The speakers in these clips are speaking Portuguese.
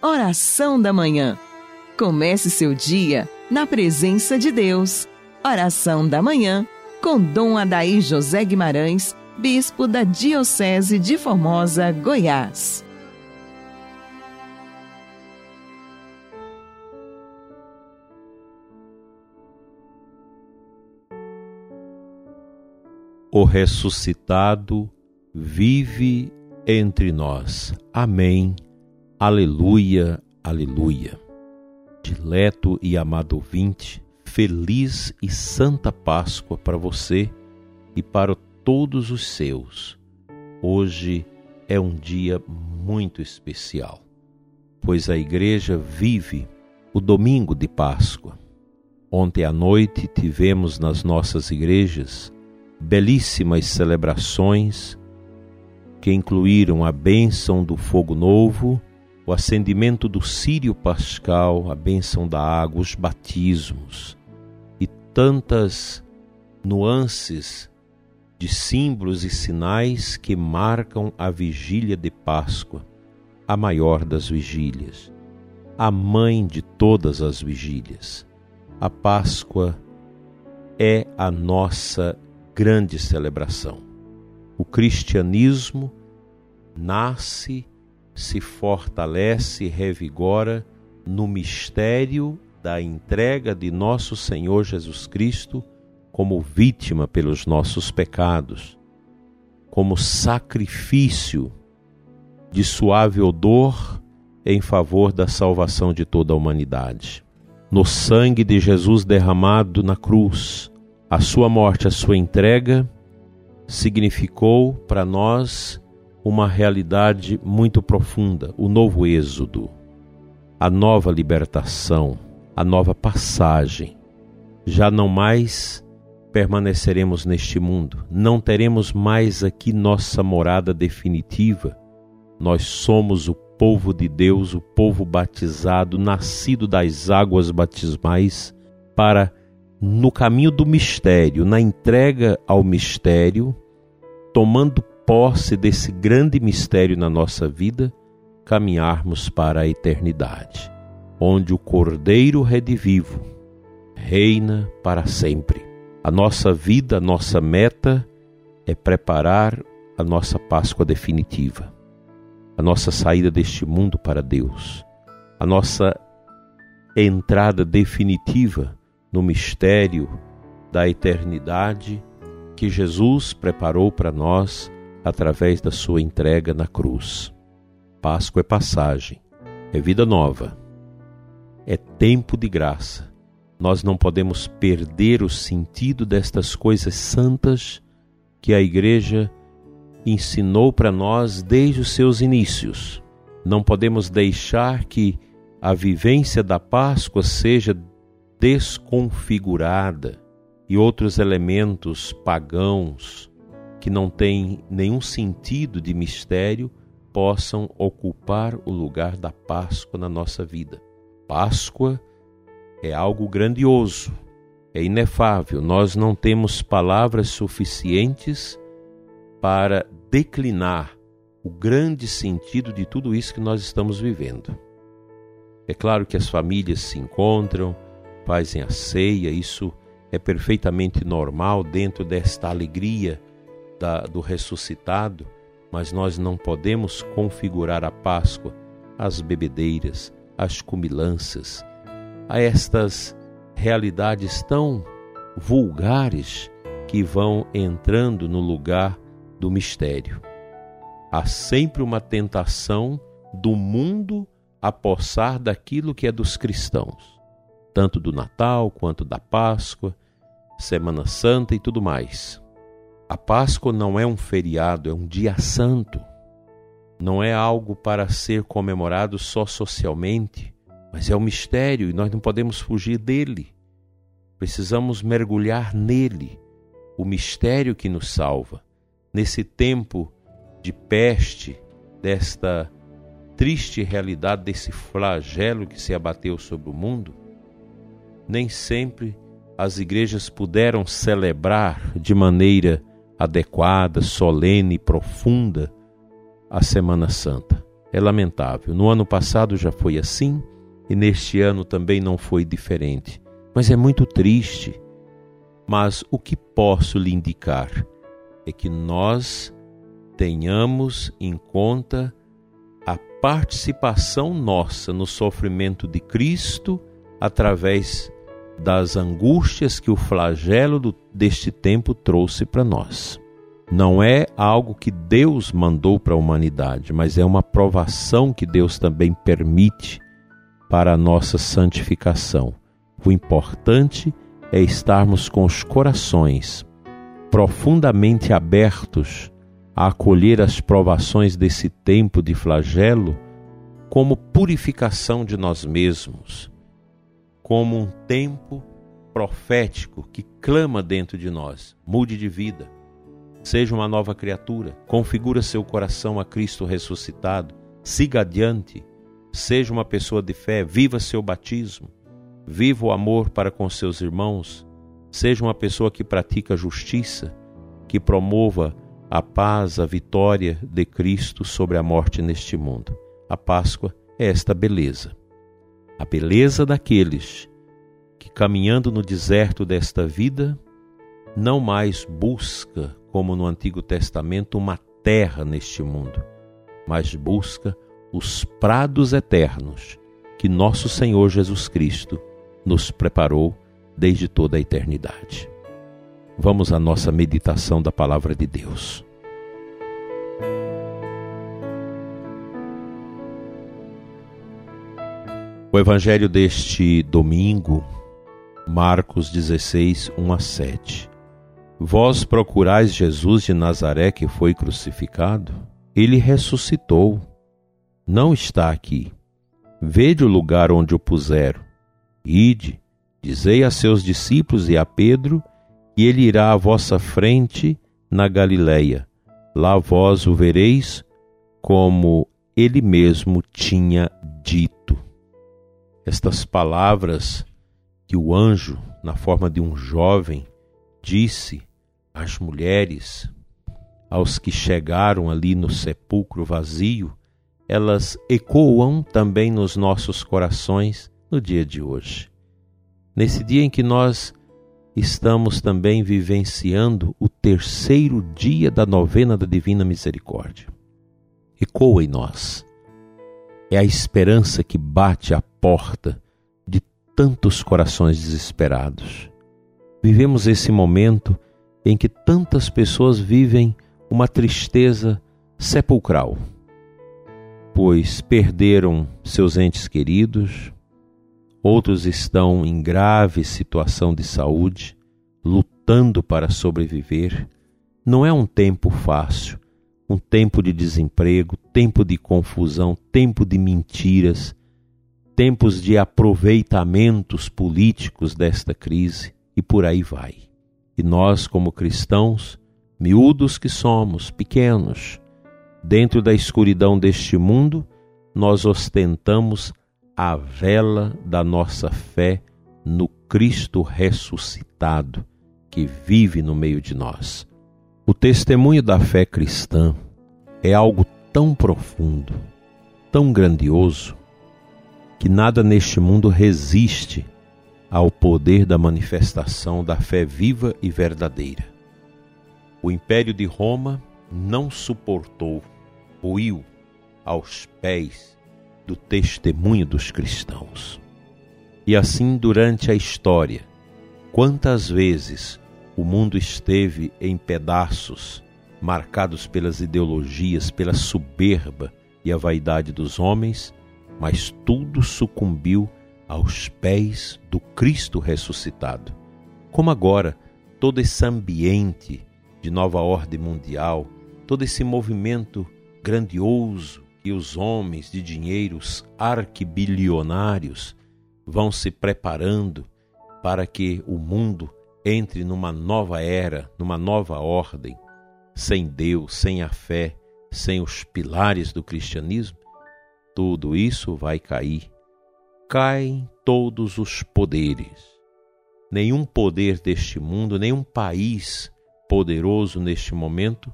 Oração da Manhã. Comece seu dia na presença de Deus. Oração da Manhã com Dom Adaí José Guimarães, Bispo da Diocese de Formosa, Goiás. O ressuscitado vive entre nós. Amém. Aleluia, aleluia. Dileto e amado ouvinte, feliz e santa Páscoa para você e para todos os seus. Hoje é um dia muito especial, pois a igreja vive o domingo de Páscoa. Ontem à noite tivemos nas nossas igrejas belíssimas celebrações que incluíram a bênção do fogo novo o acendimento do círio pascal, a bênção da água, os batismos e tantas nuances de símbolos e sinais que marcam a vigília de Páscoa, a maior das vigílias, a mãe de todas as vigílias. A Páscoa é a nossa grande celebração. O cristianismo nasce se fortalece e revigora no mistério da entrega de nosso Senhor Jesus Cristo como vítima pelos nossos pecados, como sacrifício de suave odor em favor da salvação de toda a humanidade. No sangue de Jesus derramado na cruz, a sua morte, a sua entrega, significou para nós uma realidade muito profunda, o novo êxodo, a nova libertação, a nova passagem. Já não mais permaneceremos neste mundo, não teremos mais aqui nossa morada definitiva. Nós somos o povo de Deus, o povo batizado, nascido das águas batismais, para, no caminho do mistério, na entrega ao mistério, tomando posse desse grande mistério na nossa vida, caminharmos para a eternidade, onde o Cordeiro redivivo reina para sempre. A nossa vida, a nossa meta é preparar a nossa Páscoa definitiva, a nossa saída deste mundo para Deus, a nossa entrada definitiva no mistério da eternidade que Jesus preparou para nós através da sua entrega na cruz. Páscoa é passagem, é vida nova, é tempo de graça. Nós não podemos perder o sentido destas coisas santas que a Igreja ensinou para nós desde os seus inícios. Não podemos deixar que a vivência da Páscoa seja desconfigurada e outros elementos pagãos que não têm nenhum sentido de mistério possam ocupar o lugar da Páscoa na nossa vida. Páscoa é algo grandioso, é inefável. Nós não temos palavras suficientes para declinar o grande sentido de tudo isso que nós estamos vivendo. É claro que as famílias se encontram, fazem a ceia, isso é perfeitamente normal dentro desta alegria da, do ressuscitado, mas nós não podemos configurar a Páscoa às bebedeiras, às cumilanças, a estas realidades tão vulgares que vão entrando no lugar do mistério. Há sempre uma tentação do mundo a daquilo que é dos cristãos, tanto do Natal quanto da Páscoa, Semana Santa e tudo mais. A Páscoa não é um feriado, é um dia santo. Não é algo para ser comemorado só socialmente, mas é um mistério e nós não podemos fugir dele. Precisamos mergulhar nele, o mistério que nos salva. Nesse tempo de peste, desta triste realidade, desse flagelo que se abateu sobre o mundo, nem sempre as igrejas puderam celebrar de maneira adequada, solene, profunda a Semana Santa. é lamentável. No ano passado já foi assim e neste ano também não foi diferente. Mas é muito triste. Mas o que posso lhe indicar é que nós tenhamos em conta a participação nossa no sofrimento de Cristo através das angústias que o flagelo do, deste tempo trouxe para nós. Não é algo que Deus mandou para a humanidade, mas é uma provação que Deus também permite para a nossa santificação. O importante é estarmos com os corações profundamente abertos a acolher as provações desse tempo de flagelo como purificação de nós mesmos, como um tempo profético que clama dentro de nós: mude de vida Seja uma nova criatura, configura seu coração a Cristo ressuscitado, siga adiante, seja uma pessoa de fé, viva seu batismo, viva o amor para com seus irmãos, seja uma pessoa que pratica justiça, que promova a paz, a vitória de Cristo sobre a morte neste mundo. A Páscoa é esta beleza. A beleza daqueles que, caminhando no deserto desta vida, não mais busca como no Antigo Testamento, uma terra neste mundo, mas busca os prados eternos que nosso Senhor Jesus Cristo nos preparou desde toda a eternidade. Vamos à nossa meditação da palavra de Deus. O evangelho deste domingo, Marcos 16, 1 a 7. Vós procurais Jesus de Nazaré que foi crucificado? Ele ressuscitou. Não está aqui. Vede o lugar onde o puseram. Ide, dizei a seus discípulos e a Pedro que ele irá à vossa frente na Galileia. Lá vós o vereis, como ele mesmo tinha dito. Estas palavras que o anjo, na forma de um jovem, disse às mulheres, aos que chegaram ali no sepulcro vazio, elas ecoam também nos nossos corações no dia de hoje. Nesse dia em que nós estamos também vivenciando o terceiro dia da novena da Divina Misericórdia. Ecoa em nós. É a esperança que bate à porta de tantos corações desesperados. Vivemos esse momento em que tantas pessoas vivem uma tristeza sepulcral, pois perderam seus entes queridos, outros estão em grave situação de saúde, lutando para sobreviver. Não é um tempo fácil, um tempo de desemprego, tempo de confusão, tempo de mentiras, tempos de aproveitamentos políticos desta crise e por aí vai. E nós, como cristãos, miúdos que somos, pequenos, dentro da escuridão deste mundo, nós ostentamos a vela da nossa fé no Cristo ressuscitado que vive no meio de nós. O testemunho da fé cristã é algo tão profundo, tão grandioso, que nada neste mundo resiste ao poder da manifestação da fé viva e verdadeira. O Império de Roma não suportou, ruiu aos pés do testemunho dos cristãos. E assim, durante a história, quantas vezes o mundo esteve em pedaços, marcados pelas ideologias, pela soberba e a vaidade dos homens, mas tudo sucumbiu aos pés do Cristo ressuscitado. Como agora, todo esse ambiente de nova ordem mundial, todo esse movimento grandioso que os homens de dinheiros arquibilionários vão se preparando para que o mundo entre numa nova era, numa nova ordem, sem Deus, sem a fé, sem os pilares do cristianismo, tudo isso vai cair caem todos os poderes. Nenhum poder deste mundo, nenhum país poderoso neste momento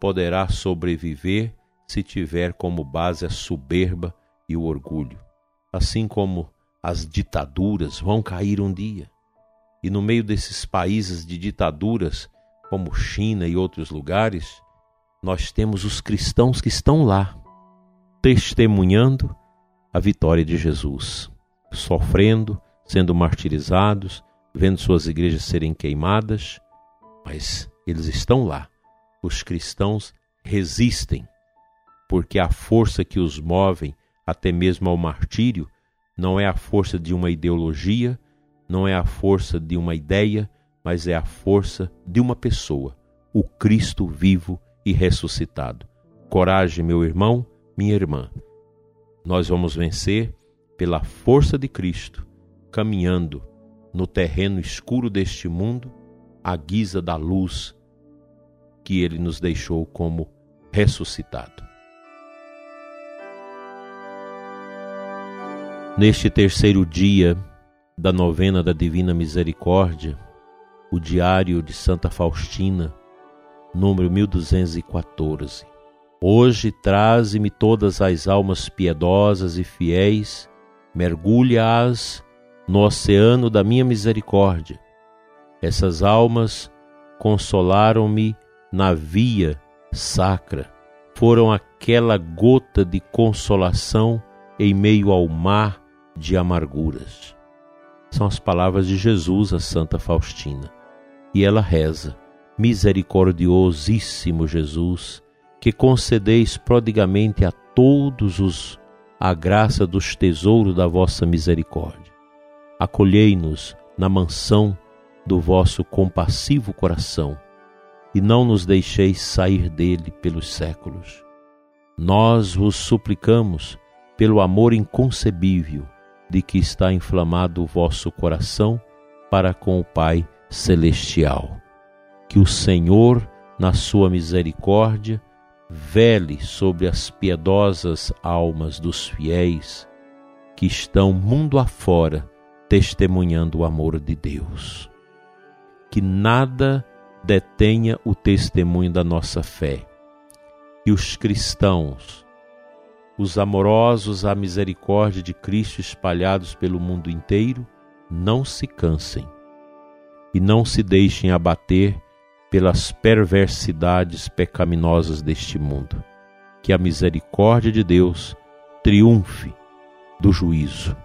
poderá sobreviver se tiver como base a soberba e o orgulho. Assim como as ditaduras vão cair um dia. E no meio desses países de ditaduras, como China e outros lugares, nós temos os cristãos que estão lá, testemunhando a vitória de Jesus, sofrendo, sendo martirizados, vendo suas igrejas serem queimadas, mas eles estão lá. Os cristãos resistem, porque a força que os move até mesmo ao martírio não é a força de uma ideologia, não é a força de uma ideia, mas é a força de uma pessoa, o Cristo vivo e ressuscitado. Coragem, meu irmão, minha irmã. Nós vamos vencer pela força de Cristo, caminhando no terreno escuro deste mundo, à guisa da luz que ele nos deixou como ressuscitado. Neste terceiro dia da novena da Divina Misericórdia, o Diário de Santa Faustina, número 1214. Hoje traze-me todas as almas piedosas e fiéis, mergulha-as no oceano da minha misericórdia. Essas almas consolaram-me na via sacra, foram aquela gota de consolação em meio ao mar de amarguras. São as palavras de Jesus a Santa Faustina. E ela reza: Misericordiosíssimo Jesus, que concedeis prodigamente a todos os a graça dos tesouros da vossa misericórdia. Acolhei-nos na mansão do vosso compassivo coração e não nos deixeis sair dele pelos séculos. Nós vos suplicamos, pelo amor inconcebível de que está inflamado o vosso coração para com o Pai Celestial que o Senhor, na sua misericórdia, vele sobre as piedosas almas dos fiéis que estão mundo afora testemunhando o amor de Deus. Que nada detenha o testemunho da nossa fé. E os cristãos, os amorosos à misericórdia de Cristo espalhados pelo mundo inteiro, não se cansem e não se deixem abater pelas perversidades pecaminosas deste mundo. Que a misericórdia de Deus triunfe do juízo.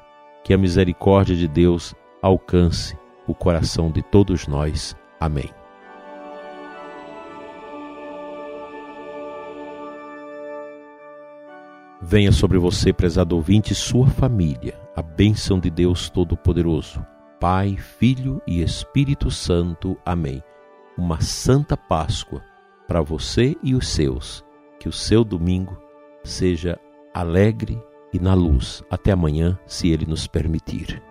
Que a misericórdia de Deus alcance o coração de todos nós. Amém. Venha sobre você, prezado ouvinte, e sua família, a bênção de Deus Todo-Poderoso, Pai, Filho e Espírito Santo. Amém uma santa Páscoa para você e os seus. Que o seu domingo seja alegre e na luz. Até amanhã, se Ele nos permitir.